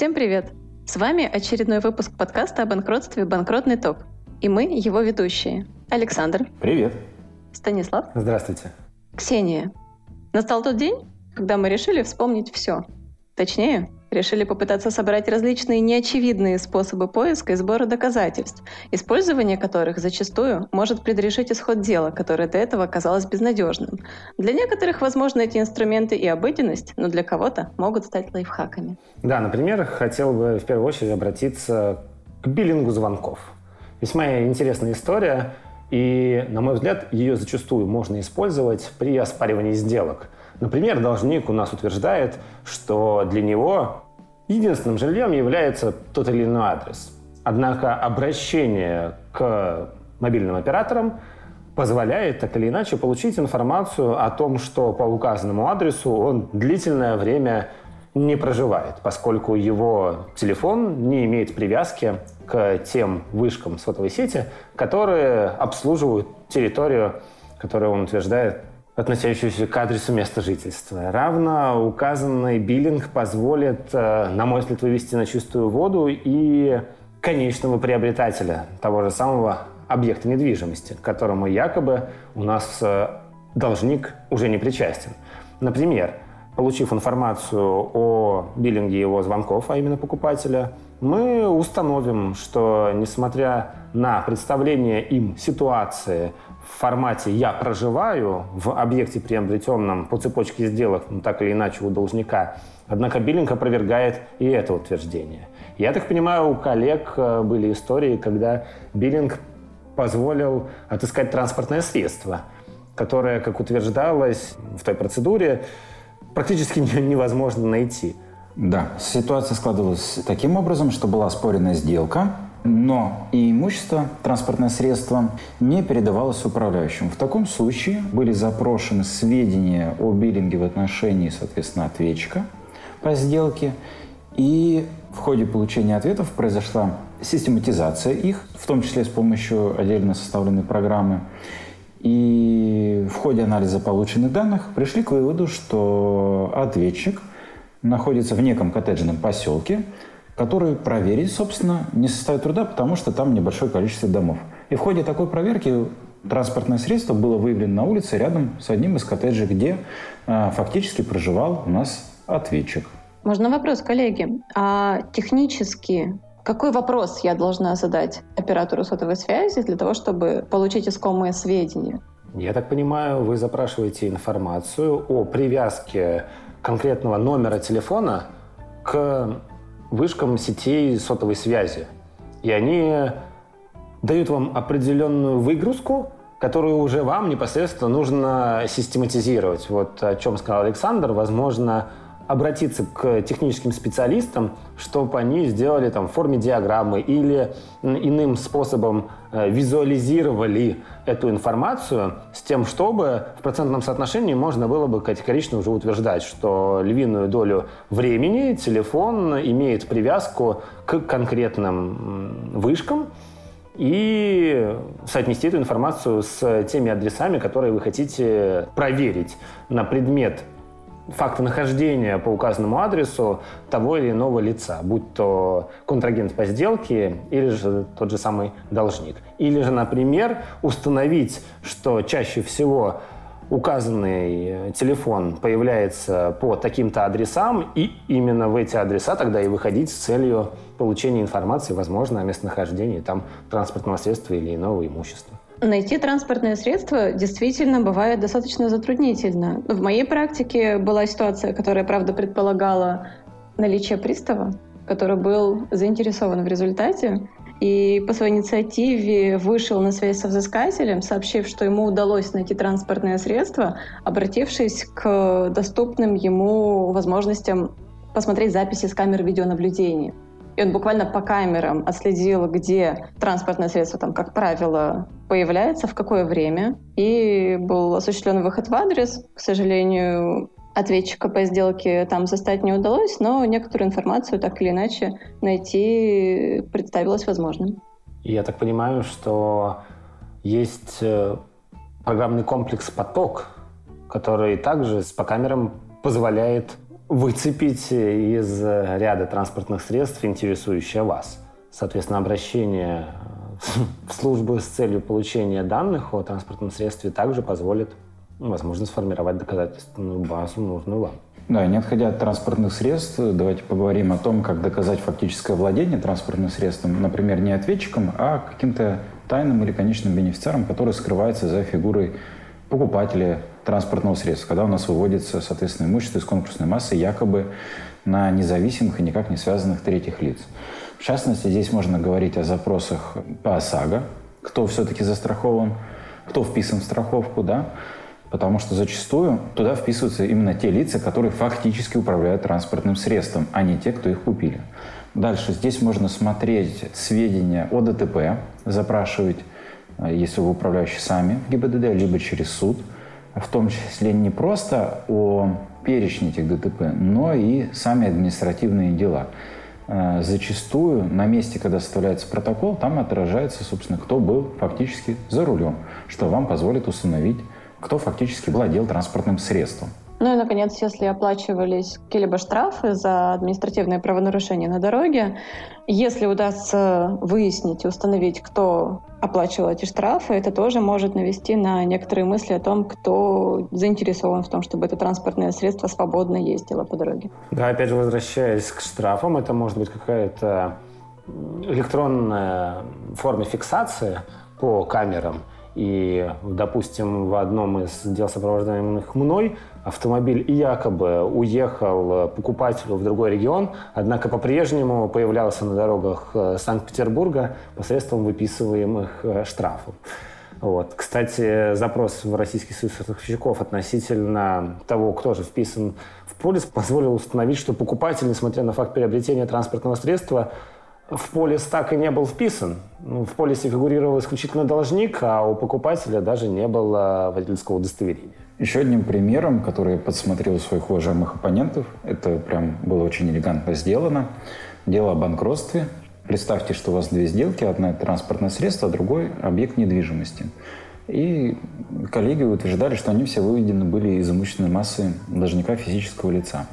Всем привет! С вами очередной выпуск подкаста о банкротстве «Банкротный ток». И мы его ведущие. Александр. Привет. Станислав. Здравствуйте. Ксения. Настал тот день, когда мы решили вспомнить все. Точнее, решили попытаться собрать различные неочевидные способы поиска и сбора доказательств, использование которых зачастую может предрешить исход дела, которое до этого казалось безнадежным. Для некоторых, возможно, эти инструменты и обыденность, но для кого-то могут стать лайфхаками. Да, например, хотел бы в первую очередь обратиться к биллингу звонков. Весьма интересная история, и, на мой взгляд, ее зачастую можно использовать при оспаривании сделок – Например, должник у нас утверждает, что для него единственным жильем является тот или иной адрес. Однако обращение к мобильным операторам позволяет так или иначе получить информацию о том, что по указанному адресу он длительное время не проживает, поскольку его телефон не имеет привязки к тем вышкам сотовой сети, которые обслуживают территорию, которую он утверждает относящуюся к адресу места жительства. Равно указанный биллинг позволит, э, на мой взгляд, вывести на чистую воду и конечного приобретателя того же самого объекта недвижимости, к которому якобы у нас э, должник уже не причастен. Например, получив информацию о биллинге его звонков, а именно покупателя, мы установим, что несмотря на представление им ситуации в формате «я проживаю» в объекте, приобретенном по цепочке сделок, ну, так или иначе, у должника, однако биллинг опровергает и это утверждение. Я так понимаю, у коллег э, были истории, когда биллинг позволил отыскать транспортное средство, которое, как утверждалось в той процедуре, практически невозможно найти. Да, ситуация складывалась таким образом, что была споренная сделка, но и имущество, транспортное средство не передавалось управляющему. В таком случае были запрошены сведения о биллинге в отношении, соответственно, ответчика по сделке, и в ходе получения ответов произошла систематизация их, в том числе с помощью отдельно составленной программы. И в ходе анализа полученных данных пришли к выводу, что ответчик находится в неком коттеджном поселке, который проверить, собственно, не составит труда, потому что там небольшое количество домов. И в ходе такой проверки транспортное средство было выявлено на улице рядом с одним из коттеджей, где э, фактически проживал у нас ответчик. Можно вопрос, коллеги? А технически какой вопрос я должна задать оператору сотовой связи для того, чтобы получить искомые сведения? Я так понимаю, вы запрашиваете информацию о привязке конкретного номера телефона к вышкам сетей сотовой связи. И они дают вам определенную выгрузку, которую уже вам непосредственно нужно систематизировать. Вот о чем сказал Александр. Возможно, обратиться к техническим специалистам, чтобы они сделали там в форме диаграммы или иным способом э, визуализировали эту информацию с тем, чтобы в процентном соотношении можно было бы категорично уже утверждать, что львиную долю времени телефон имеет привязку к конкретным вышкам, и соотнести эту информацию с теми адресами, которые вы хотите проверить на предмет факта нахождения по указанному адресу того или иного лица, будь то контрагент по сделке или же тот же самый должник. Или же, например, установить, что чаще всего указанный телефон появляется по таким-то адресам, и именно в эти адреса тогда и выходить с целью получения информации, возможно, о местонахождении там транспортного средства или иного имущества. Найти транспортное средство действительно бывает достаточно затруднительно. В моей практике была ситуация, которая, правда, предполагала наличие пристава, который был заинтересован в результате и по своей инициативе вышел на связь со взыскателем, сообщив, что ему удалось найти транспортное средство, обратившись к доступным ему возможностям посмотреть записи с камер видеонаблюдения. И он буквально по камерам отследил, где транспортное средство, там, как правило, появляется, в какое время. И был осуществлен выход в адрес. К сожалению, ответчика по сделке там застать не удалось, но некоторую информацию так или иначе найти представилось возможным. Я так понимаю, что есть э, программный комплекс «Поток», который также по камерам позволяет выцепить из ряда транспортных средств интересующее вас. Соответственно, обращение в службу с целью получения данных о транспортном средстве также позволит ну, возможно сформировать доказательственную базу, нужную вам. Да, не отходя от транспортных средств, давайте поговорим о том, как доказать фактическое владение транспортным средством, например, не ответчиком, а каким-то тайным или конечным бенефициаром, который скрывается за фигурой покупателя транспортного средства, когда у нас выводится, соответственно, имущество из конкурсной массы якобы на независимых и никак не связанных третьих лиц. В частности, здесь можно говорить о запросах по ОСАГО, кто все-таки застрахован, кто вписан в страховку, да, потому что зачастую туда вписываются именно те лица, которые фактически управляют транспортным средством, а не те, кто их купили. Дальше здесь можно смотреть сведения о ДТП, запрашивать, э, если вы управляющие сами в ГИБДД, либо через суд, в том числе не просто о перечне этих ДТП, но и сами административные дела. Э, зачастую на месте, когда составляется протокол, там отражается, собственно, кто был фактически за рулем, что вам позволит установить кто фактически владел транспортным средством. Ну и, наконец, если оплачивались какие-либо штрафы за административные правонарушения на дороге, если удастся выяснить и установить, кто оплачивал эти штрафы, это тоже может навести на некоторые мысли о том, кто заинтересован в том, чтобы это транспортное средство свободно ездило по дороге. Да, опять же, возвращаясь к штрафам, это может быть какая-то электронная форма фиксации по камерам, и, допустим, в одном из дел, сопровождаемых мной, автомобиль якобы уехал покупателю в другой регион, однако по-прежнему появлялся на дорогах э, Санкт-Петербурга посредством выписываемых э, штрафов. Вот. Кстати, запрос в Российский союз страховщиков относительно того, кто же вписан в полис, позволил установить, что покупатель, несмотря на факт приобретения транспортного средства, в полис так и не был вписан. Ну, в полисе фигурировал исключительно должник, а у покупателя даже не было водительского удостоверения. Еще одним примером, который подсмотрел у своих уважаемых оппонентов, это прям было очень элегантно сделано, дело о банкротстве. Представьте, что у вас две сделки, одна – транспортное средство, а другой – объект недвижимости. И коллеги утверждали, что они все выведены были из имущественной массы должника физического лица.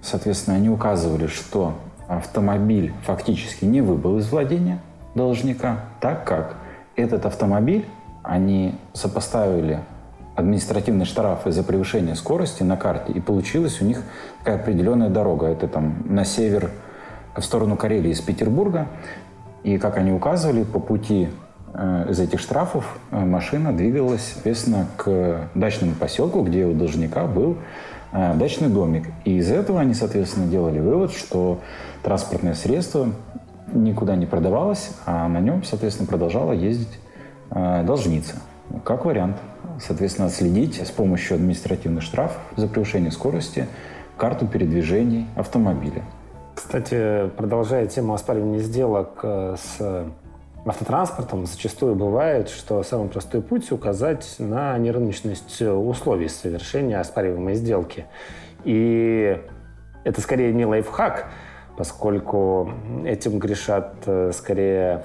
Соответственно, они указывали, что автомобиль фактически не выбыл из владения должника, так как этот автомобиль они сопоставили административные штрафы за превышение скорости на карте, и получилась у них такая определенная дорога. Это там на север, в сторону Карелии из Петербурга. И, как они указывали, по пути э, из этих штрафов э, машина двигалась, соответственно, к дачному поселку, где у должника был дачный домик. И из этого они, соответственно, делали вывод, что транспортное средство никуда не продавалось, а на нем, соответственно, продолжала ездить э, должница. Как вариант. Соответственно, отследить с помощью административных штрафов за превышение скорости карту передвижений автомобиля. Кстати, продолжая тему оспаривания сделок э, с автотранспортом, зачастую бывает, что самый простой путь указать на нерыночность условий совершения оспариваемой сделки. И это скорее не лайфхак, поскольку этим грешат э, скорее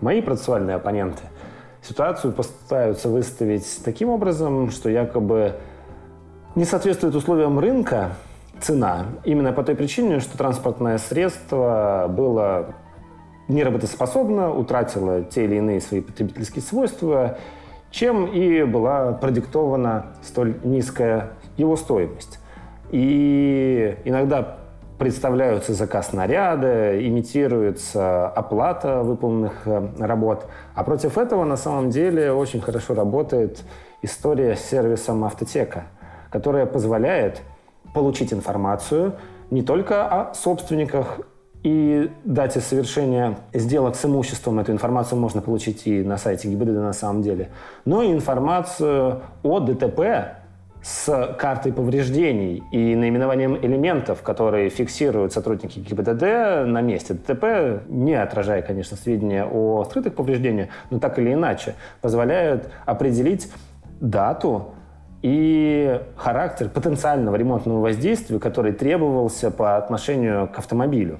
мои процессуальные оппоненты. Ситуацию постараются выставить таким образом, что якобы не соответствует условиям рынка цена, именно по той причине, что транспортное средство было неработоспособно, утратило те или иные свои потребительские свойства, чем и была продиктована столь низкая его стоимость. И иногда представляются заказ наряда, имитируется оплата выполненных э, работ. А против этого на самом деле очень хорошо работает история с сервисом автотека, которая позволяет получить информацию не только о собственниках и дате совершения сделок с имуществом. Эту информацию можно получить и на сайте ГИБДД на самом деле. Но и информацию о ДТП, с картой повреждений и наименованием элементов, которые фиксируют сотрудники ГИБДД на месте ДТП, не отражая, конечно, сведения о скрытых повреждениях, но так или иначе позволяют определить дату и характер потенциального ремонтного воздействия, который требовался по отношению к автомобилю.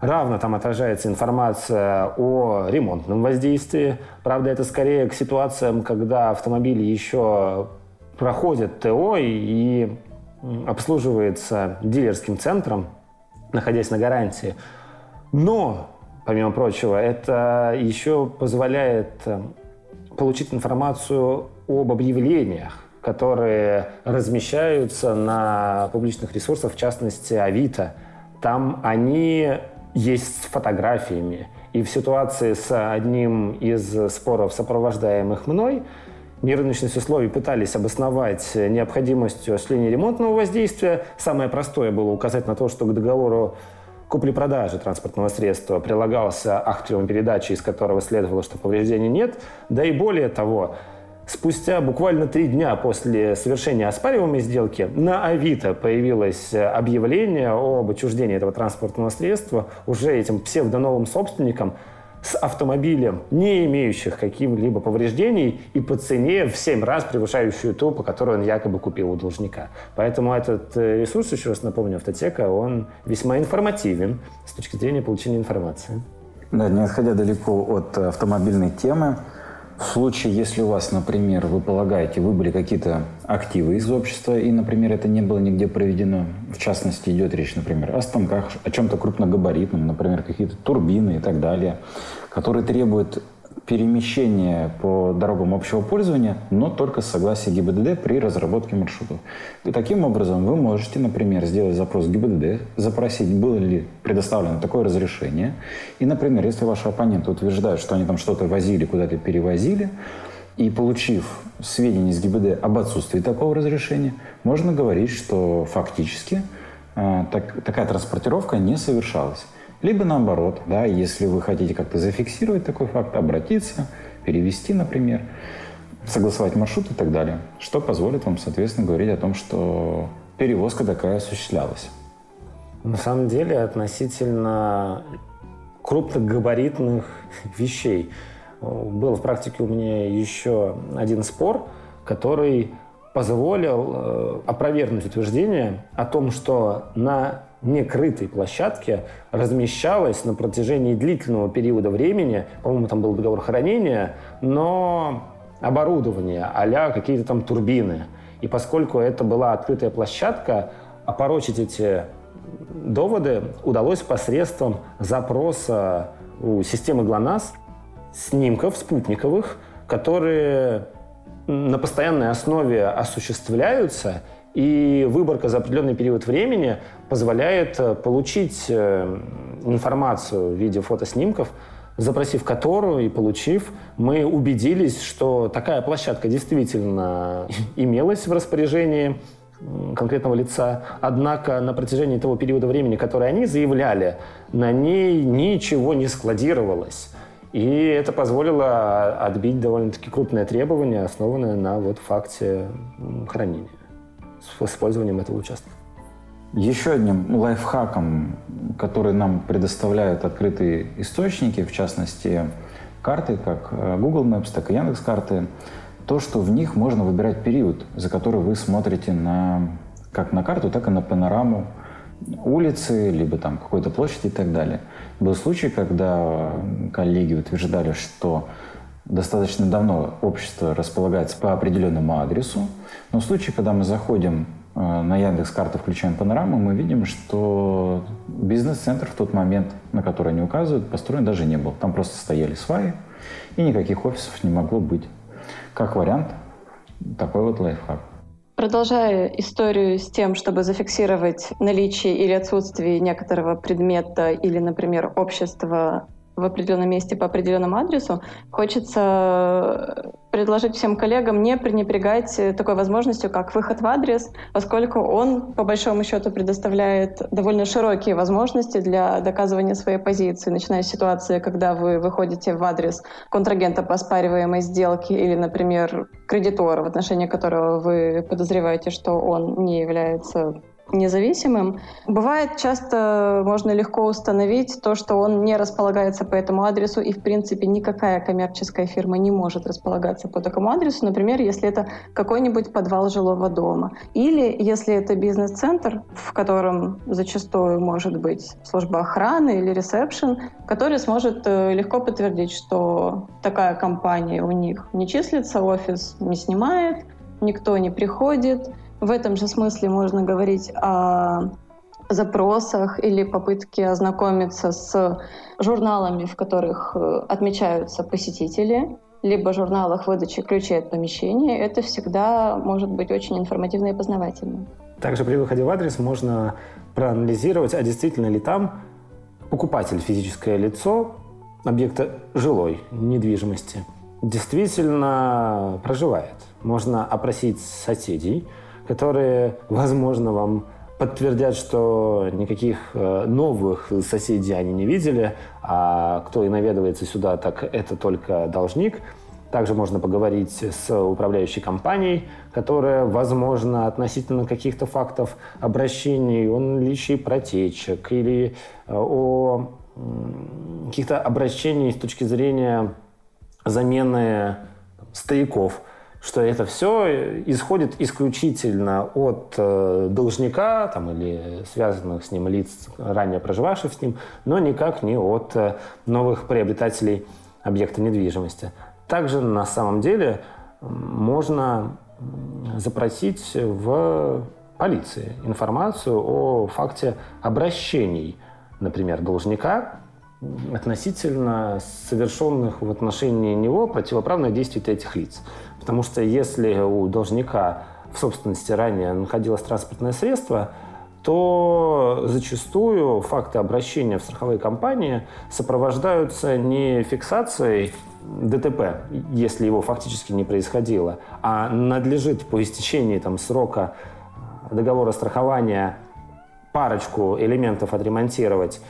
Равно там отражается информация о ремонтном воздействии. Правда, это скорее к ситуациям, когда автомобиль еще проходят ТО и обслуживается дилерским центром, находясь на гарантии. Но, помимо прочего, это еще позволяет э, получить информацию об объявлениях, которые размещаются на публичных ресурсах, в частности, Авито. Там они есть с фотографиями. И в ситуации с одним из споров, сопровождаемых мной, нерыночность условий пытались обосновать необходимостью осуществления ремонтного воздействия. Самое простое было указать на то, что к договору купли-продажи транспортного средства прилагался акт передачи, из которого следовало, что повреждений нет. Да и более того, Спустя буквально три дня после совершения оспариваемой сделки на Авито появилось объявление об отчуждении этого транспортного средства уже этим псевдоновым собственникам с автомобилем, не имеющих каких-либо повреждений и по цене в 7 раз превышающую ту, по которой он якобы купил у должника. Поэтому этот э, ресурс, еще раз напомню, автотека, он весьма информативен с точки зрения получения информации. Да, не отходя далеко от автомобильной темы, в случае, если у вас, например, вы полагаете, вы были какие-то активы из общества, и, например, это не было нигде проведено, в частности, идет речь, например, о станках, о чем-то крупногабаритном, например, какие-то турбины и так далее, которые требуют перемещение по дорогам общего пользования, но только с согласия ГИБДД при разработке маршрутов. И таким образом вы можете, например, сделать запрос ГИБДД, запросить, было ли предоставлено такое разрешение. И, например, если ваши оппоненты утверждают, что они там что-то возили, куда-то перевозили, и получив сведения из ГИБДД об отсутствии такого разрешения, можно говорить, что фактически э, так, такая транспортировка не совершалась. Либо наоборот, да, если вы хотите как-то зафиксировать такой факт, обратиться, перевести, например, согласовать маршрут и так далее, что позволит вам, соответственно, говорить о том, что перевозка такая осуществлялась. На самом деле, относительно крупногабаритных вещей. Был в практике у меня еще один спор, который позволил э, опровергнуть утверждение о том, что на некрытой площадке размещалась на протяжении длительного периода времени, по-моему, там был договор хранения, но оборудование, а какие-то там турбины. И поскольку это была открытая площадка, опорочить эти доводы удалось посредством запроса у системы ГЛОНАСС снимков спутниковых, которые на постоянной основе осуществляются – и выборка за определенный период времени позволяет э, получить э, информацию в виде фотоснимков, запросив которую и получив, мы убедились, что такая площадка действительно имелась в распоряжении конкретного лица. Однако на протяжении того периода времени, который они заявляли, на ней ничего не складировалось. И это позволило отбить довольно-таки крупное требование, основанное на вот факте хранения с использованием этого участка. Еще одним лайфхаком, который нам предоставляют открытые источники, в частности, карты, как э, Google Maps, так и Яндекс карты, то, что в них можно выбирать период, за который вы смотрите на, как на карту, так и на панораму улицы, либо там какой-то площади и так далее. Был случай, когда коллеги утверждали, что достаточно давно общество располагается по определенному адресу, но в случае, когда мы заходим э, на Яндекс карты, включаем панораму, мы видим, что бизнес-центр в тот момент, на который они указывают, построен даже не был. Там просто стояли сваи, и никаких офисов не могло быть. Как вариант, такой вот лайфхак. Продолжая историю с тем, чтобы зафиксировать наличие или отсутствие некоторого предмета или, например, общества в определенном месте по определенному адресу, хочется предложить всем коллегам не пренебрегать такой возможностью, как выход в адрес, поскольку он, по большому счету, предоставляет довольно широкие возможности для доказывания своей позиции, начиная с ситуации, когда вы выходите в адрес контрагента по оспариваемой сделке или, например, кредитора, в отношении которого вы подозреваете, что он не является независимым. Бывает часто можно легко установить то, что он не располагается по этому адресу, и в принципе никакая коммерческая фирма не может располагаться по такому адресу, например, если это какой-нибудь подвал жилого дома. Или если это бизнес-центр, в котором зачастую может быть служба охраны или ресепшн, который сможет э, легко подтвердить, что такая компания у них не числится, офис не снимает, никто не приходит, В этом же смысле можно говорить о запросах или попытке ознакомиться с журналами, в которых э, отмечаются посетители, либо журналах выдачи ключей от помещения, это всегда может быть очень информативно и познавательно. Также при выходе в адрес можно проанализировать, а действительно ли там покупатель, физическое лицо объекта жилой недвижимости, действительно проживает. Можно опросить соседей, которые, возможно, вам подтвердят, что никаких э, новых соседей они не видели, а кто и наведывается сюда, так это только должник. Также можно поговорить с управляющей компанией, которая, возможно, относительно каких-то фактов обращений о наличии протечек или э, о каких-то обращений с точки зрения замены стояков – что это все исходит исключительно от э, должника там, или связанных с ним лиц, ранее проживавших с ним, но никак не от э, новых приобретателей объекта недвижимости. Также на самом деле можно запросить в полиции информацию о факте обращений, например, должника относительно совершенных в отношении него противоправных действий этих лиц. Потому что если у должника в собственности ранее находилось транспортное средство, то зачастую факты обращения в страховые компании сопровождаются не фиксацией ДТП, если его фактически не происходило, а надлежит по истечении там, срока договора страхования парочку элементов отремонтировать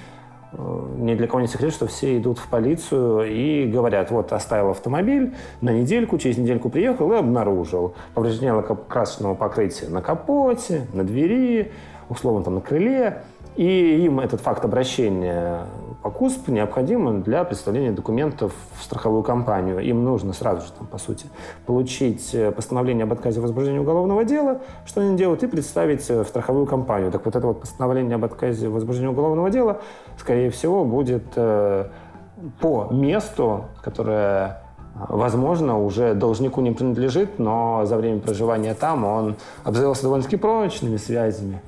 ни для кого не секрет, что все идут в полицию и говорят, вот оставил автомобиль на недельку, через недельку приехал и обнаружил повреждение красочного покрытия на капоте, на двери, условно там на крыле. И им этот факт обращения по КУСП необходимо для представления документов в страховую компанию. Им нужно сразу же, там, по сути, получить э, постановление об отказе возбуждения уголовного дела, что они делают, и представить э, в страховую компанию. Так вот это вот постановление об отказе возбуждения уголовного дела, скорее всего, будет э, по месту, которое возможно, уже должнику не принадлежит, но за время проживания там он обзавелся довольно-таки прочными связями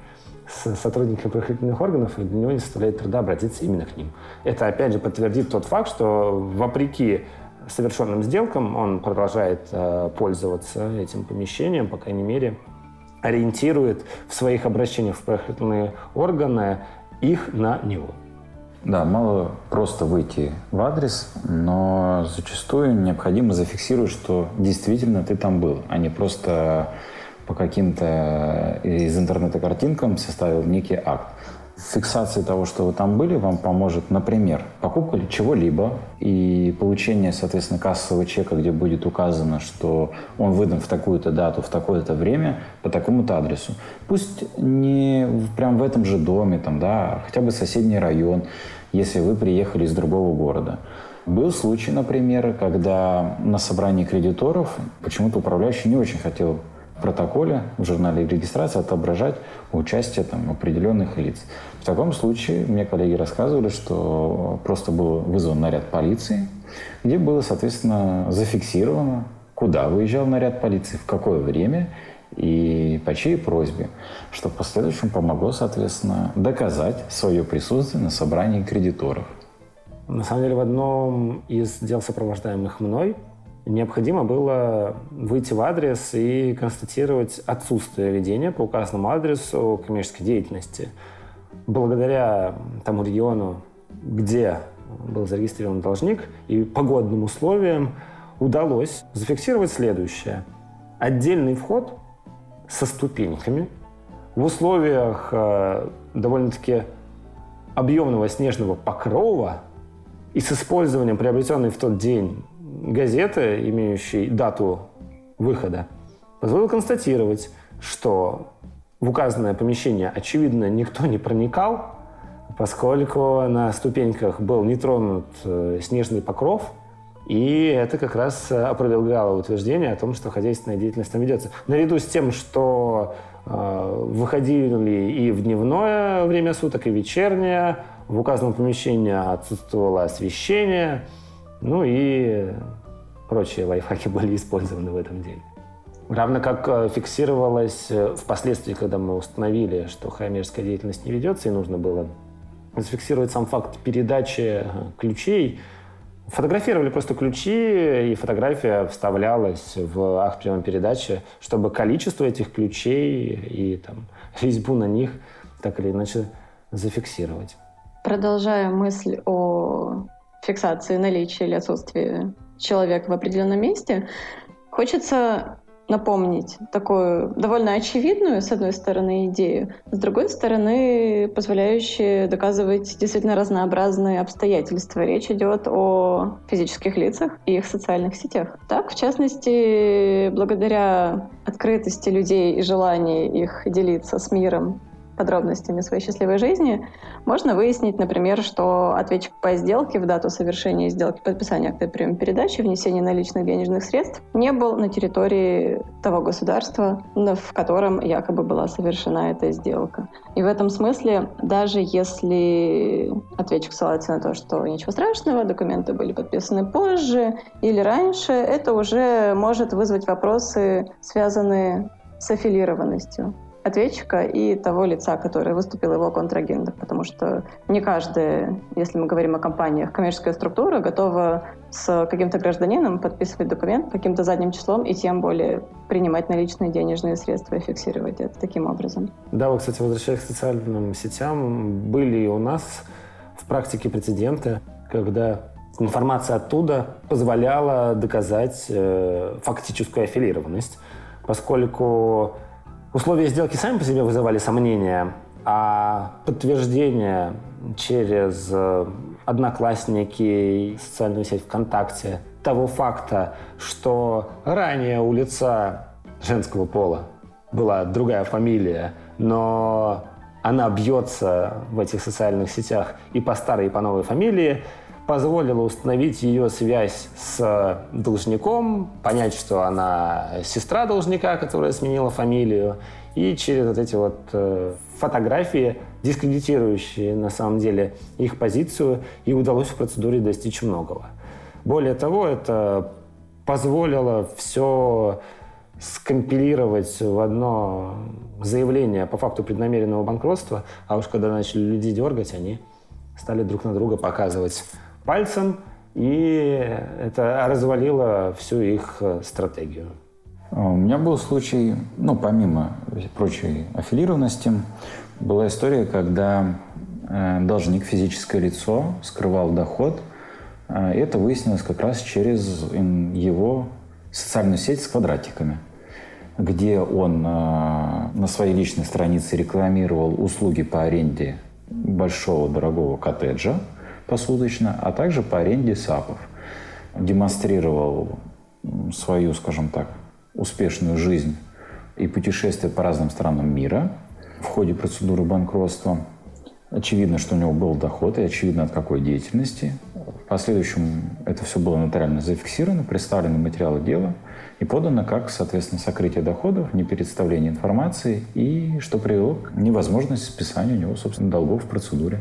с сотрудниками правоохранительных органов, и для него не составляет труда обратиться именно к ним. Это, опять же, подтвердит тот факт, что вопреки совершенным сделкам он продолжает э, пользоваться этим помещением, по крайней мере, ориентирует в своих обращениях в правоохранительные органы их на него. Да, мало просто выйти в адрес, но зачастую необходимо зафиксировать, что действительно ты там был, а не просто по каким-то э, из интернета картинкам составил некий акт. Фиксация того, что вы там были, вам поможет, например, покупка чего-либо и получение, соответственно, кассового чека, где будет указано, что он выдан в такую-то дату, в такое-то время, по такому-то адресу. Пусть не прям в этом же доме, там, да, хотя бы соседний район, если вы приехали из другого города. Был случай, например, когда на собрании кредиторов почему-то управляющий не очень хотел протоколе в журнале регистрации отображать участие там, определенных лиц. В таком случае мне коллеги рассказывали, что просто был вызван наряд полиции, где было, соответственно, зафиксировано, куда выезжал наряд полиции, в какое время и по чьей просьбе, что в последующем помогло, соответственно, доказать свое присутствие на собрании кредиторов. На самом деле, в одном из дел, сопровождаемых мной, необходимо было выйти в адрес и констатировать отсутствие ведения по указанному адресу коммерческой деятельности. Благодаря тому региону, где был зарегистрирован должник, и погодным условиям удалось зафиксировать следующее. Отдельный вход со ступеньками в условиях э, довольно-таки объемного снежного покрова и с использованием приобретенной в тот день газеты, имеющей дату выхода, позволил констатировать, что в указанное помещение, очевидно, никто не проникал, поскольку на ступеньках был не тронут э, снежный покров, и это как раз опровергало утверждение о том, что хозяйственная деятельность там ведется. Наряду с тем, что э, выходили и в дневное время суток, и вечернее, в указанном помещении отсутствовало освещение – ну и прочие лайфхаки были использованы в этом деле. Равно как э, фиксировалось э, впоследствии, когда мы установили, что хаймерская деятельность не ведется, и нужно было зафиксировать сам факт передачи ключей, Фотографировали просто ключи, и фотография вставлялась в акт приема передачи, чтобы количество этих ключей и там, резьбу на них так или иначе зафиксировать. Продолжая мысль о фиксации наличия или отсутствия человека в определенном месте, хочется напомнить такую довольно очевидную, с одной стороны, идею, с другой стороны, позволяющую доказывать действительно разнообразные обстоятельства. Речь идет о физических лицах и их социальных сетях. Так, в частности, благодаря открытости людей и желанию их делиться с миром подробностями своей счастливой жизни, можно выяснить, например, что ответчик по сделке в дату совершения сделки, подписания акта приема передачи, внесения наличных денежных средств не был на территории того государства, в котором якобы была совершена эта сделка. И в этом смысле, даже если ответчик ссылается на то, что ничего страшного, документы были подписаны позже или раньше, это уже может вызвать вопросы, связанные с аффилированностью ответчика и того лица, который выступил его контрагентом, потому что не каждая, если мы говорим о компаниях, коммерческая структура готова с каким-то гражданином подписывать документ каким-то задним числом и тем более принимать наличные денежные средства и фиксировать это таким образом. Да, вот, кстати, возвращаясь к социальным сетям, были у нас в практике прецеденты, когда информация оттуда позволяла доказать э, фактическую аффилированность, поскольку Условия сделки сами по себе вызывали сомнения, а подтверждение через э, одноклассники, социальную сеть ВКонтакте того факта, что ранее у лица женского пола была другая фамилия, но она бьется в этих социальных сетях и по старой, и по новой фамилии, позволило установить ее связь с должником, понять, что она сестра должника, которая сменила фамилию, и через вот эти вот э, фотографии, дискредитирующие на самом деле их позицию, и удалось в процедуре достичь многого. Более того, это позволило все скомпилировать в одно заявление по факту преднамеренного банкротства, а уж когда начали люди дергать, они стали друг на друга показывать пальцем, и это развалило всю их э, стратегию. А, у меня был случай, ну, помимо прочей аффилированности, была история, когда э, должник, физическое лицо, скрывал доход. Э, это выяснилось как раз через его социальную сеть с квадратиками, где он на своей личной странице рекламировал услуги по аренде большого дорогого коттеджа – посуточно, а также по аренде САПов. Демонстрировал свою, скажем так, успешную жизнь и путешествия по разным странам мира в ходе процедуры банкротства. Очевидно, что у него был доход, и очевидно, от какой деятельности. В последующем это все было нотариально зафиксировано, представлены материалы дела и подано как, соответственно, сокрытие доходов, непередставление информации и что привело к невозможности списания у него, собственно, долгов в процедуре.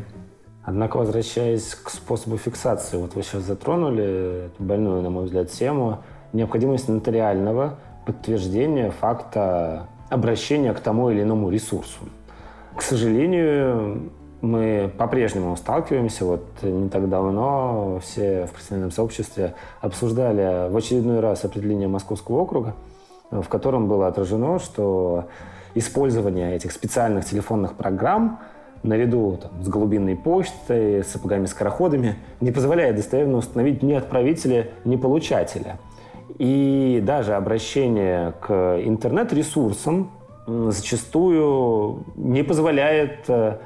Однако, возвращаясь к способу фиксации, вот вы сейчас затронули эту больную, на мой взгляд, тему, необходимость нотариального подтверждения факта обращения к тому или иному ресурсу. К сожалению, мы по-прежнему сталкиваемся. Вот не так давно все в профессиональном сообществе обсуждали в очередной раз определение Московского округа, в котором было отражено, что использование этих специальных телефонных программ наряду там, с голубиной почтой, с сапогами-скороходами, не позволяет достоверно установить ни отправителя, ни получателя. И даже обращение к интернет-ресурсам зачастую не позволяет э,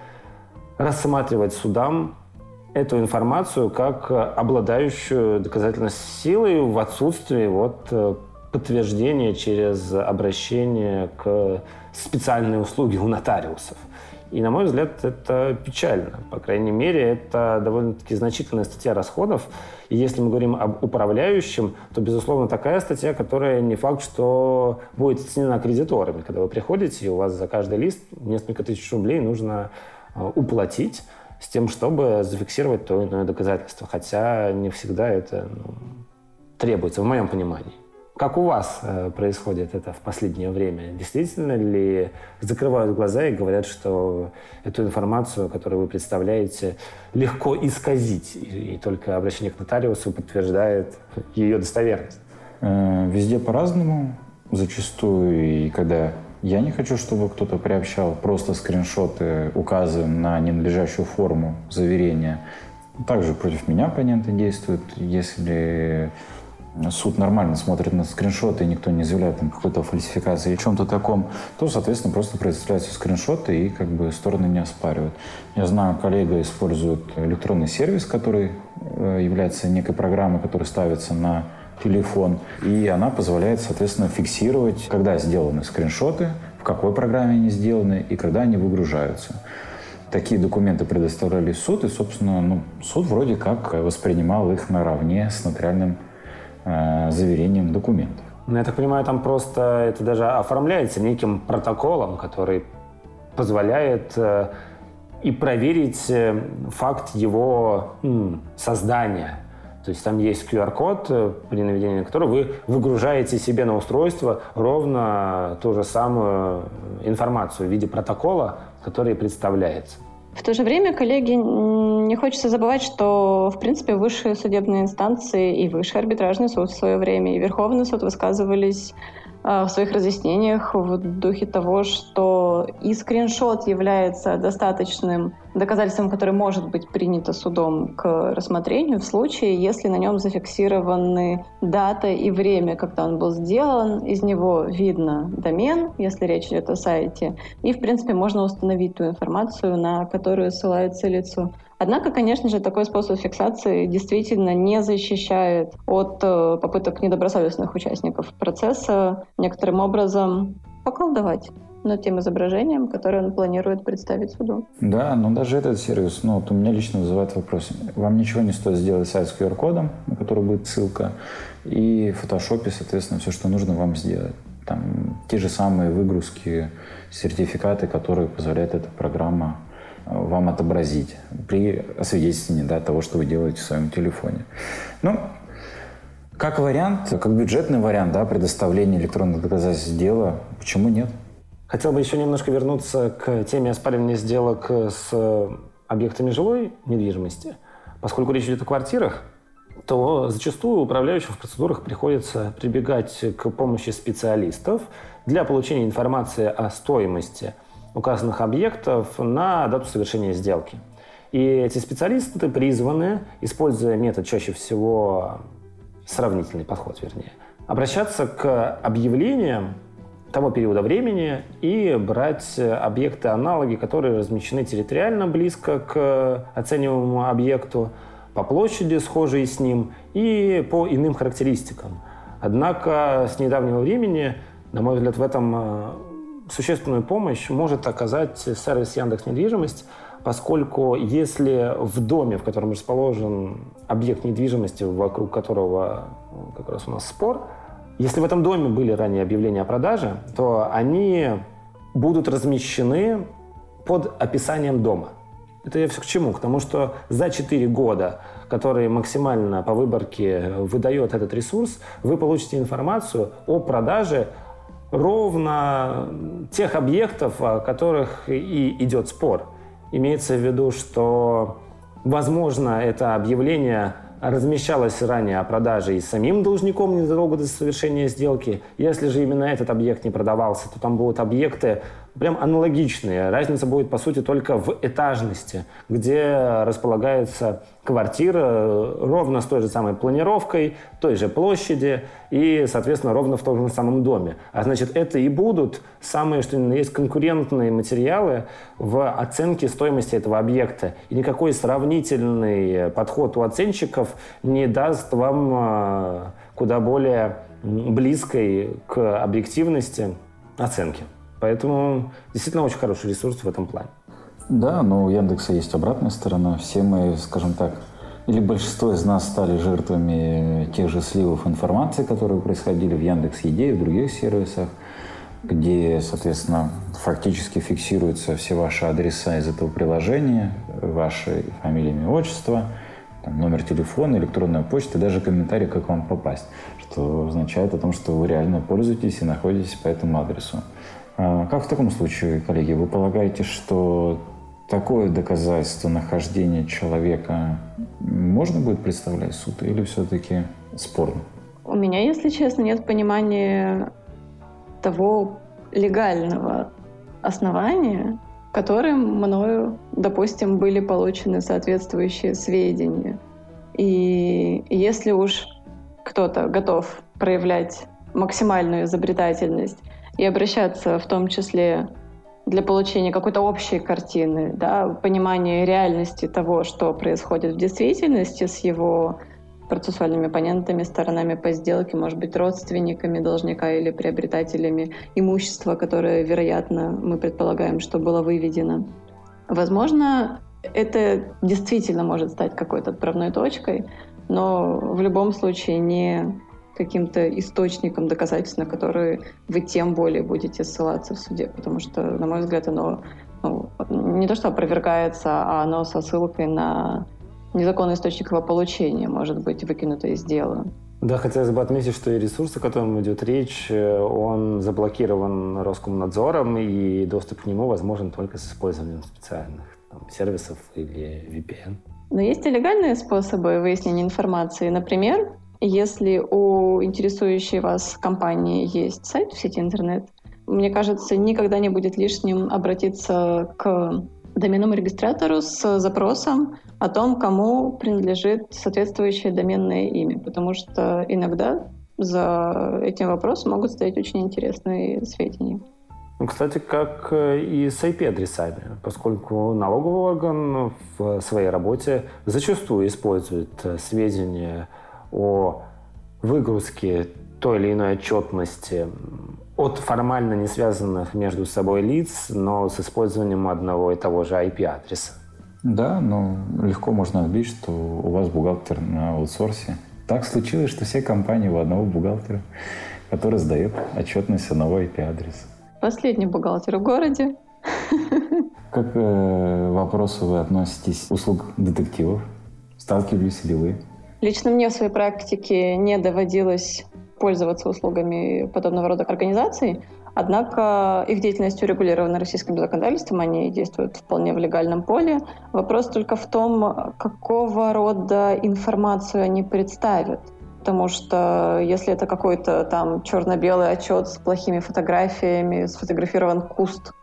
рассматривать судам эту информацию как обладающую доказательной силой в отсутствии вот подтверждения через обращение к специальной услуге у нотариусов. И, на мой взгляд, это печально. По крайней мере, это довольно-таки значительная статья расходов. И если мы говорим об управляющем, то, безусловно, такая статья, которая не факт, что будет оценена кредиторами. Когда вы приходите, и у вас за каждый лист несколько тысяч рублей нужно а, уплатить с тем, чтобы зафиксировать то или иное доказательство. Хотя не всегда это ну, требуется, в моем понимании. Как у вас э, происходит это в последнее время? Действительно ли закрывают глаза и говорят, что эту информацию, которую вы представляете, легко исказить, и, только обращение к нотариусу подтверждает ее достоверность? Э, везде по-разному. Зачастую, и когда я не хочу, чтобы кто-то приобщал просто скриншоты, указы на ненадлежащую форму заверения. Также против меня оппоненты действуют. Если суд нормально смотрит на скриншоты, и никто не заявляет там какой-то фальсификации и чем-то таком, то, соответственно, просто предоставляются скриншоты и как бы стороны не оспаривают. Я знаю, коллега использует электронный сервис, который э, является некой программой, которая ставится на телефон, и она позволяет, соответственно, фиксировать, когда сделаны скриншоты, в какой программе они сделаны и когда они выгружаются такие документы предоставляли суд, и, собственно, ну, суд вроде как воспринимал их наравне с нотариальным Э, заверением документов. Ну, я так понимаю, там просто это даже оформляется неким протоколом, который позволяет э, и проверить э, факт его м, создания. То есть там есть QR-код, э, при наведении на который вы выгружаете себе на устройство ровно ту же самую информацию в виде протокола, который представляется. В то же время, коллеги, не хочется забывать, что, в принципе, высшие судебные инстанции и высший арбитражный суд в свое время, и Верховный суд высказывались в своих разъяснениях в духе того, что и скриншот является достаточным доказательством, которое может быть принято судом к рассмотрению в случае, если на нем зафиксированы дата и время, когда он был сделан. Из него видно домен, если речь идет о сайте, и, в принципе, можно установить ту информацию, на которую ссылается лицо. Однако, конечно же, такой способ фиксации действительно не защищает от э, попыток недобросовестных участников процесса некоторым образом поколдовать над тем изображением, которое он планирует представить суду. Да, но даже этот сервис, ну, вот у меня лично вызывает вопрос. Вам ничего не стоит сделать сайт с QR-кодом, на который будет ссылка, и в фотошопе, соответственно, все, что нужно вам сделать. Там те же самые выгрузки, сертификаты, которые позволяет эта программа вам отобразить при освидетельствовании да, того, что вы делаете в своем телефоне. Ну, как вариант, как бюджетный вариант да, предоставления электронных доказательств дела, почему нет? Хотел бы еще немножко вернуться к теме оспаривания сделок с объектами жилой недвижимости. Поскольку речь идет о квартирах, то зачастую управляющим в процедурах приходится прибегать к помощи специалистов для получения информации о стоимости указанных объектов на дату совершения сделки. И эти специалисты призваны, используя метод чаще всего сравнительный подход, вернее, обращаться к объявлениям того периода времени и брать объекты-аналоги, которые размещены территориально близко к оцениваемому объекту, по площади, схожие с ним, и по иным характеристикам. Однако с недавнего времени, на мой взгляд, в этом существенную помощь может оказать сервис Яндекс Недвижимость, поскольку если в доме, в котором расположен объект недвижимости, вокруг которого как раз у нас спор, если в этом доме были ранее объявления о продаже, то они будут размещены под описанием дома. Это я все к чему? К тому, что за 4 года, которые максимально по выборке выдает этот ресурс, вы получите информацию о продаже ровно тех объектов, о которых и идет спор. Имеется в виду, что, возможно, это объявление размещалось ранее о продаже и самим должником незадолго до совершения сделки. Если же именно этот объект не продавался, то там будут объекты прям аналогичные. Разница будет, по сути, только в этажности, где располагается квартира ровно с той же самой планировкой, той же площади и, соответственно, ровно в том же самом доме. А значит, это и будут самые, что ни на есть, конкурентные материалы в оценке стоимости этого объекта. И никакой сравнительный подход у оценщиков не даст вам а, куда более близкой к объективности оценки. Поэтому действительно очень хороший ресурс в этом плане. Да, но у Яндекса есть обратная сторона. Все мы, скажем так, или большинство из нас стали жертвами тех же сливов информации, которые происходили в Яндекс Еде и в других сервисах, где, соответственно, фактически фиксируются все ваши адреса из этого приложения, ваши фамилии, имя, отчество, там, номер телефона, электронная почта, даже комментарий, как вам попасть. то означает о том, что вы реально пользуетесь и находитесь по этому адресу. А как в таком случае, коллеги, вы полагаете, что такое доказательство нахождения человека можно будет представлять суд или все-таки спорно? У меня, если честно, нет понимания того легального основания, которым мною, допустим, были получены соответствующие сведения. И если уж кто-то готов проявлять максимальную изобретательность и обращаться в том числе для получения какой-то общей картины, да, понимания реальности того, что происходит в действительности с его процессуальными оппонентами, сторонами по сделке, может быть, родственниками должника или приобретателями имущества, которое, вероятно, мы предполагаем, что было выведено. Возможно, это действительно может стать какой-то отправной точкой, но в любом случае не каким-то источником доказательств, на которые вы тем более будете ссылаться в суде, потому что, на мой взгляд, оно ну, не то что опровергается, а оно со ссылкой на незаконный источник его получения может быть выкинуто из дела. Да, хотелось бы отметить, что и ресурс, о котором идет речь, э, он заблокирован Роскомнадзором, и доступ к нему возможен только с использованием специальных там, сервисов или VPN. Но есть и легальные способы выяснения информации. Например, если у интересующей вас компании есть сайт в сети интернет, мне кажется, никогда не будет лишним обратиться к доменному регистратору с запросом о том, кому принадлежит соответствующее доменное имя, потому что иногда за этим вопросом могут стоять очень интересные сведения. Ну, кстати, как э, и с IP-адресами, поскольку налоговый орган в своей работе зачастую использует э, сведения о выгрузке той или иной отчетности от формально не связанных между собой лиц, но с использованием одного и того же IP-адреса. Да, но легко можно отбить, что у вас бухгалтер на аутсорсе. Так случилось, что все компании у одного бухгалтера, который сдает отчетность одного IP-адреса. Последний бухгалтер в городе. Как э, вопросу вы относитесь услуг детективов? Сталкивались ли вы? Лично мне в своей практике не доводилось пользоваться услугами подобного рода организаций, однако их деятельность урегулирована российским законодательством, они действуют вполне в легальном поле. Вопрос только в том, какого рода информацию они представят. Потому что если это какой-то там черно-белый отчет с плохими фотографиями, сфотографирован куст,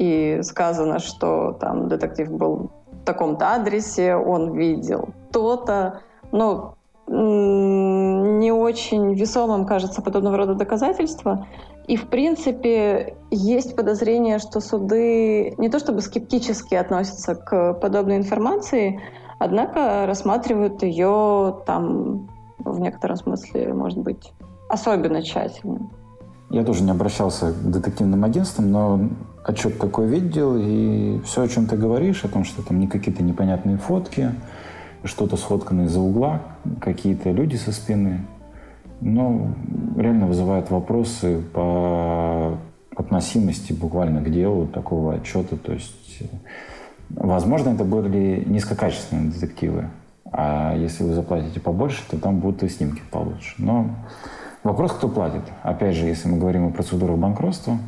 и сказано, что там детектив был в таком-то адресе, он видел то-то, ну, не очень весомым кажется подобного рода доказательства. И, в принципе, есть подозрение, что суды не то чтобы скептически относятся к подобной информации, однако рассматривают ее там в некотором смысле, может быть, особенно тщательно. Я тоже не обращался к детективным агентствам, но отчет такой видел, и все, о чем ты говоришь, о том, что там не какие-то непонятные фотки, что-то сфоткано из-за угла, какие-то люди со спины. Но реально вызывает вопросы по относимости буквально к делу такого отчета. То есть, возможно, это были низкокачественные детективы. А если вы заплатите побольше, то там будут и снимки получше. Но вопрос, кто платит. Опять же, если мы говорим о процедурах банкротства,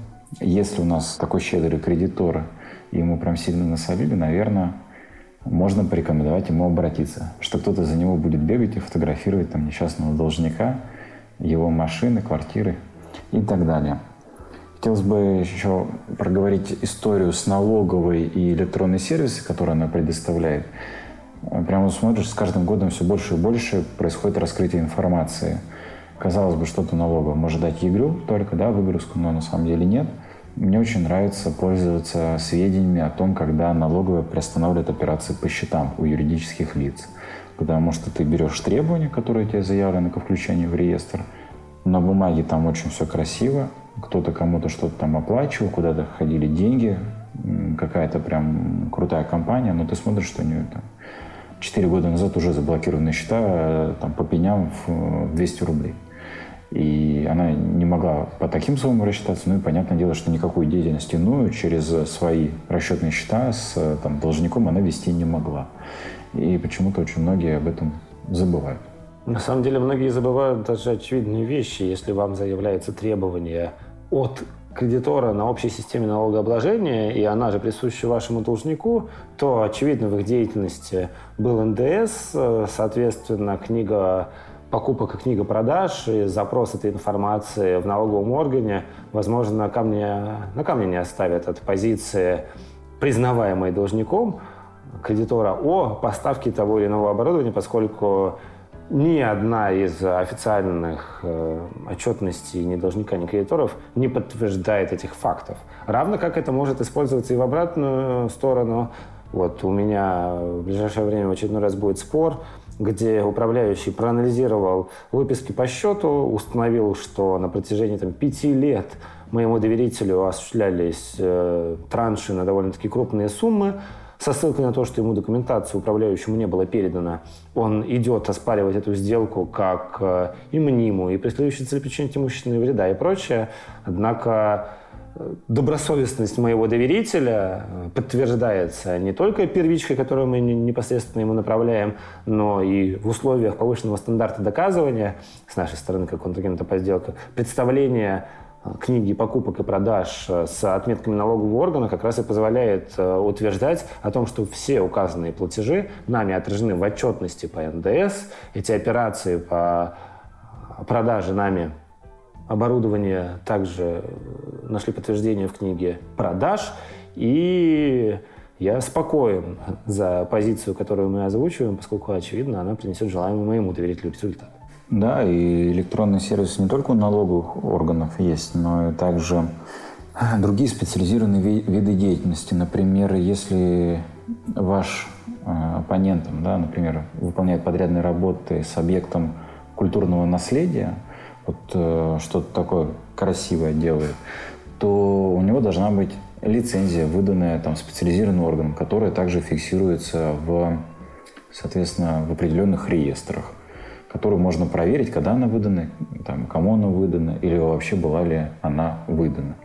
если у нас такой щедрый кредитор, и ему прям сильно насолили, наверное, можно порекомендовать ему обратиться, что кто-то за него будет бегать и фотографировать там несчастного должника, его машины, квартиры и так далее. Хотелось бы еще проговорить историю с налоговой и электронной сервисы, которые она предоставляет. Прямо смотришь, с каждым годом все больше и больше происходит раскрытие информации. Казалось бы, что-то налоговое может дать игру только, да, выгрузку, но на самом деле нет – мне очень нравится пользоваться сведениями о том, когда налоговая приостанавливает операции по счетам у юридических лиц. Потому что ты берешь требования, которые тебе заявлены ко включению в реестр, на бумаге там очень все красиво, кто-то кому-то что-то там оплачивал, куда-то ходили деньги, какая-то прям крутая компания, но ты смотришь, что у нее там 4 года назад уже заблокированы счета там, по пеням в 200 рублей. И она не могла по таким суммам рассчитаться. Ну и понятное дело, что никакую деятельность иную через свои расчетные счета с там, должником она вести не могла. И почему-то очень многие об этом забывают. На самом деле многие забывают даже очевидные вещи. Если вам заявляется требование от кредитора на общей системе налогообложения, и она же присуща вашему должнику, то, очевидно, в их деятельности был НДС, э, соответственно, книга покупок книга продаж, и запрос этой информации в налоговом органе, возможно, на камне, на камне не оставят от позиции, признаваемой должником кредитора, о поставке того или иного оборудования, поскольку ни одна из официальных э, отчетностей ни должника, ни кредиторов не подтверждает этих фактов. Равно как это может использоваться и в обратную сторону. Вот у меня в ближайшее время в очередной раз будет спор, где управляющий проанализировал выписки по счету, установил, что на протяжении там, пяти лет моему доверителю осуществлялись э, транши на довольно-таки крупные суммы, со ссылкой на то, что ему документация управляющему не была передана, он идет оспаривать эту сделку как э, и мнимую, и преследующую цель причинить имущественные вреда и прочее. Однако добросовестность моего доверителя э, подтверждается не только первичкой, которую мы непосредственно ему направляем, но и в условиях повышенного стандарта доказывания с нашей стороны, как контрагента по сделке, представление книги покупок и продаж э, с отметками налогового органа как раз и позволяет э, утверждать о том, что все указанные платежи нами отражены в отчетности по НДС. Эти операции по продаже нами оборудования также э, нашли подтверждение в книге продаж. И я спокоен за позицию, которую мы озвучиваем, поскольку, очевидно, она принесет желаемый моему доверителю результат. Да, и электронный сервис не только у налоговых органов есть, но и также другие специализированные виды деятельности. Например, если ваш э, оппонент, да, например, выполняет подрядные работы с объектом культурного наследия, вот э, что-то такое красивое делает, то у него должна быть лицензия, выданная там, специализированным органом, которая также фиксируется в, соответственно, в определенных реестрах которую можно проверить, когда она выдана, там, кому она выдана, или вообще была ли она выдана.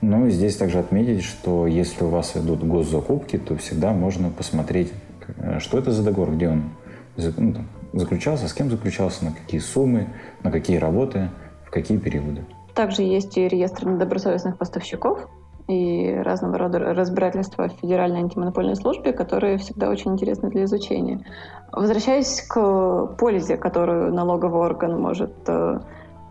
Ну и здесь также отметить, что если у вас идут госзакупки, то всегда можно посмотреть, э, что это за договор, где он ну, там, заключался, с кем заключался, на какие суммы, на какие работы, в какие периоды. Также есть и реестр недобросовестных поставщиков, и разного рода разбирательства в Федеральной антимонопольной службе, которые всегда очень интересны для изучения. Возвращаясь к пользе, которую налоговый орган может э,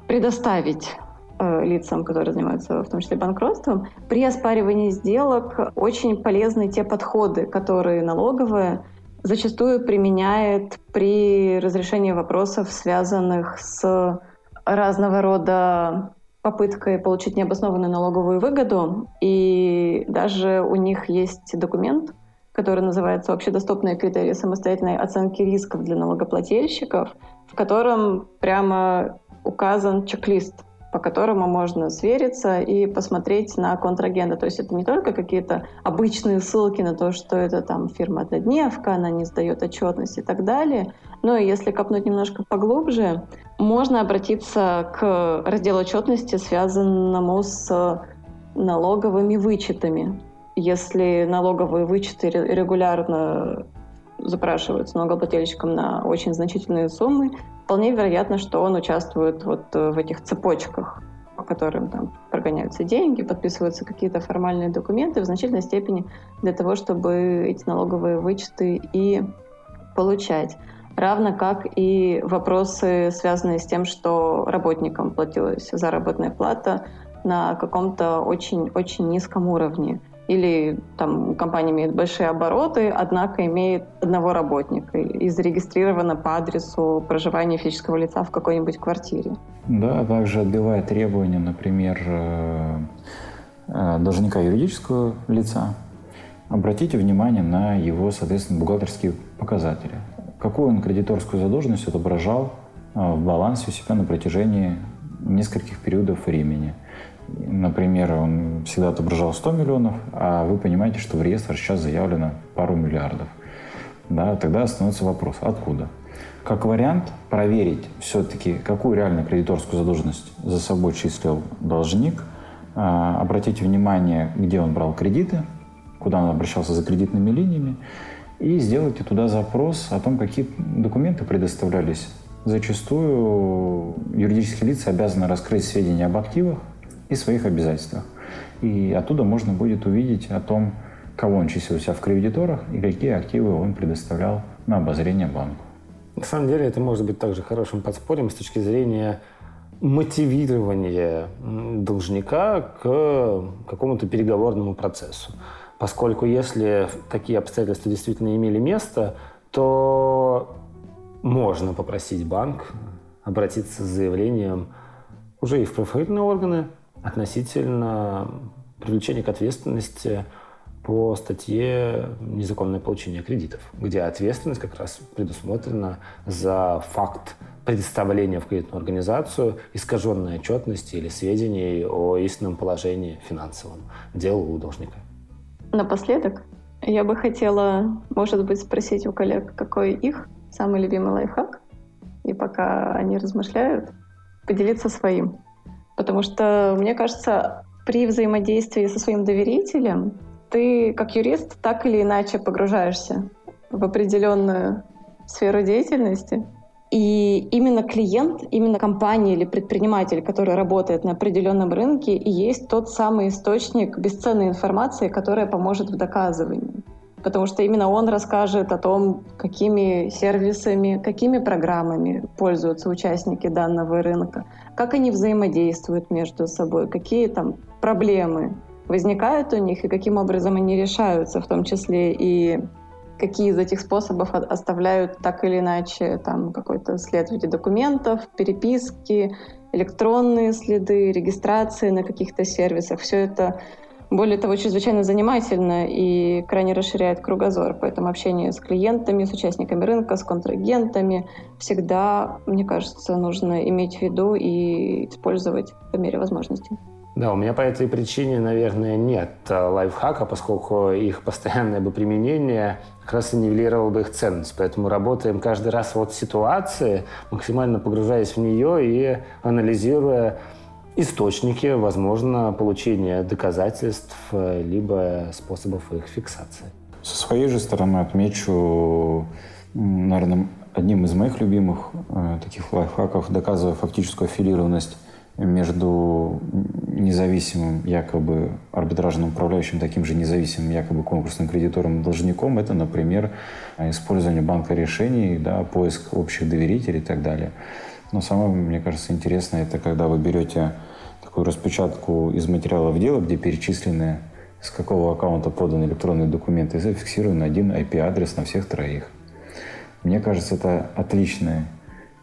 предоставить э, лицам, которые занимаются в том числе банкротством, при оспаривании сделок очень полезны те подходы, которые налоговая зачастую применяет при разрешении вопросов, связанных с разного рода попыткой получить необоснованную налоговую выгоду, и даже у них есть документ, который называется «Общедоступные критерии самостоятельной оценки рисков для налогоплательщиков», в котором прямо указан чек-лист по которому можно свериться и посмотреть на контрагента. То есть это не только какие-то обычные ссылки на то, что это там фирма-однодневка, она не сдает отчетность и так далее. Но если копнуть немножко поглубже, можно обратиться к разделу отчетности, связанному с налоговыми вычетами. Если налоговые вычеты регулярно запрашиваются налогоплательщиком на очень значительные суммы, вполне вероятно, что он участвует вот э, в этих цепочках, по которым там прогоняются деньги, подписываются какие-то формальные документы в значительной степени для того, чтобы эти налоговые вычеты и получать. Равно как и вопросы, связанные с тем, что работникам платилась заработная плата на каком-то очень-очень низком уровне или там компания имеет большие обороты, однако имеет одного работника и зарегистрирована по адресу проживания физического лица в какой-нибудь квартире. Да, также отбивая требования, например, э, э, должника юридического лица, обратите внимание на его, соответственно, бухгалтерские показатели. Какую он кредиторскую задолженность отображал э, в балансе у себя на протяжении нескольких периодов времени – Например, он всегда отображал 100 миллионов, а вы понимаете, что в реестр сейчас заявлено пару миллиардов. Да, тогда становится вопрос, откуда? Как вариант проверить все-таки, какую реальную кредиторскую задолженность за собой числил должник, а, обратите внимание, где он брал кредиты, куда он обращался за кредитными линиями, и сделайте туда запрос о том, какие документы предоставлялись зачастую юридические лица обязаны раскрыть сведения об активах и своих обязательствах. И оттуда можно будет увидеть о том, кого он числил себя в кредиторах и какие активы он предоставлял на обозрение банку. На самом деле это может быть также хорошим подспорьем с точки зрения мотивирования должника к какому-то переговорному процессу. Поскольку если такие обстоятельства действительно имели место, то можно попросить банк обратиться с заявлением уже и в правоохранительные органы относительно привлечения к ответственности по статье «Незаконное получение кредитов», где ответственность как раз предусмотрена за факт предоставления в кредитную организацию искаженной отчетности или сведений о истинном положении финансовом дела у должника. Напоследок, я бы хотела, может быть, спросить у коллег, какой их самый любимый лайфхак, и пока они размышляют, поделиться своим. Потому что, мне кажется, при взаимодействии со своим доверителем ты, как юрист, так или иначе погружаешься в определенную сферу деятельности. И именно клиент, именно компания или предприниматель, который работает на определенном рынке, и есть тот самый источник бесценной информации, которая поможет в доказывании. Потому что именно он расскажет о том, какими сервисами, какими программами пользуются участники данного рынка, как они взаимодействуют между собой, какие там проблемы возникают у них и каким образом они решаются, в том числе и какие из этих способов оставляют так или иначе там какой-то след в виде документов, переписки, электронные следы, регистрации на каких-то сервисах. Все это, более того, чрезвычайно занимательно и крайне расширяет кругозор. Поэтому общение с клиентами, с участниками рынка, с контрагентами всегда, мне кажется, нужно иметь в виду и использовать по мере возможности. Да, у меня по этой причине, наверное, нет э, лайфхака, поскольку их постоянное бы применение как раз и нивелировало бы их ценность. Поэтому работаем каждый раз вот в ситуации, максимально погружаясь в нее и анализируя источники, возможно, получения доказательств, э, либо способов их фиксации. Со своей же стороны отмечу, наверное, одним из моих любимых э, таких лайфхаков, доказывая фактическую аффилированность между независимым якобы арбитражным управляющим, таким же независимым якобы конкурсным кредитором должником, это, например, использование банка решений, да, поиск общих доверителей и так далее. Но самое, мне кажется, интересное, это когда вы берете такую распечатку из материалов дела, где перечислены с какого аккаунта поданы электронные документы, и зафиксирован один IP-адрес на всех троих. Мне кажется, это отличная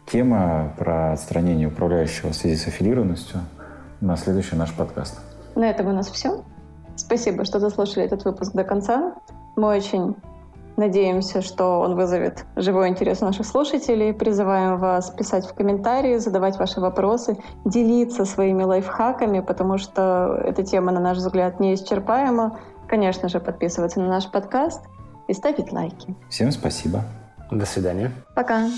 тема про отстранение управляющего в связи с аффилированностью на следующий наш подкаст. На этом у нас все. Спасибо, что заслушали этот выпуск до конца. Мы очень надеемся, что он вызовет живой интерес у наших слушателей. Призываем вас писать в комментарии, задавать ваши вопросы, делиться своими лайфхаками, потому что эта тема, на наш взгляд, неисчерпаема. Конечно же, подписываться на наш подкаст и ставить лайки. Всем спасибо. До свидания. Пока.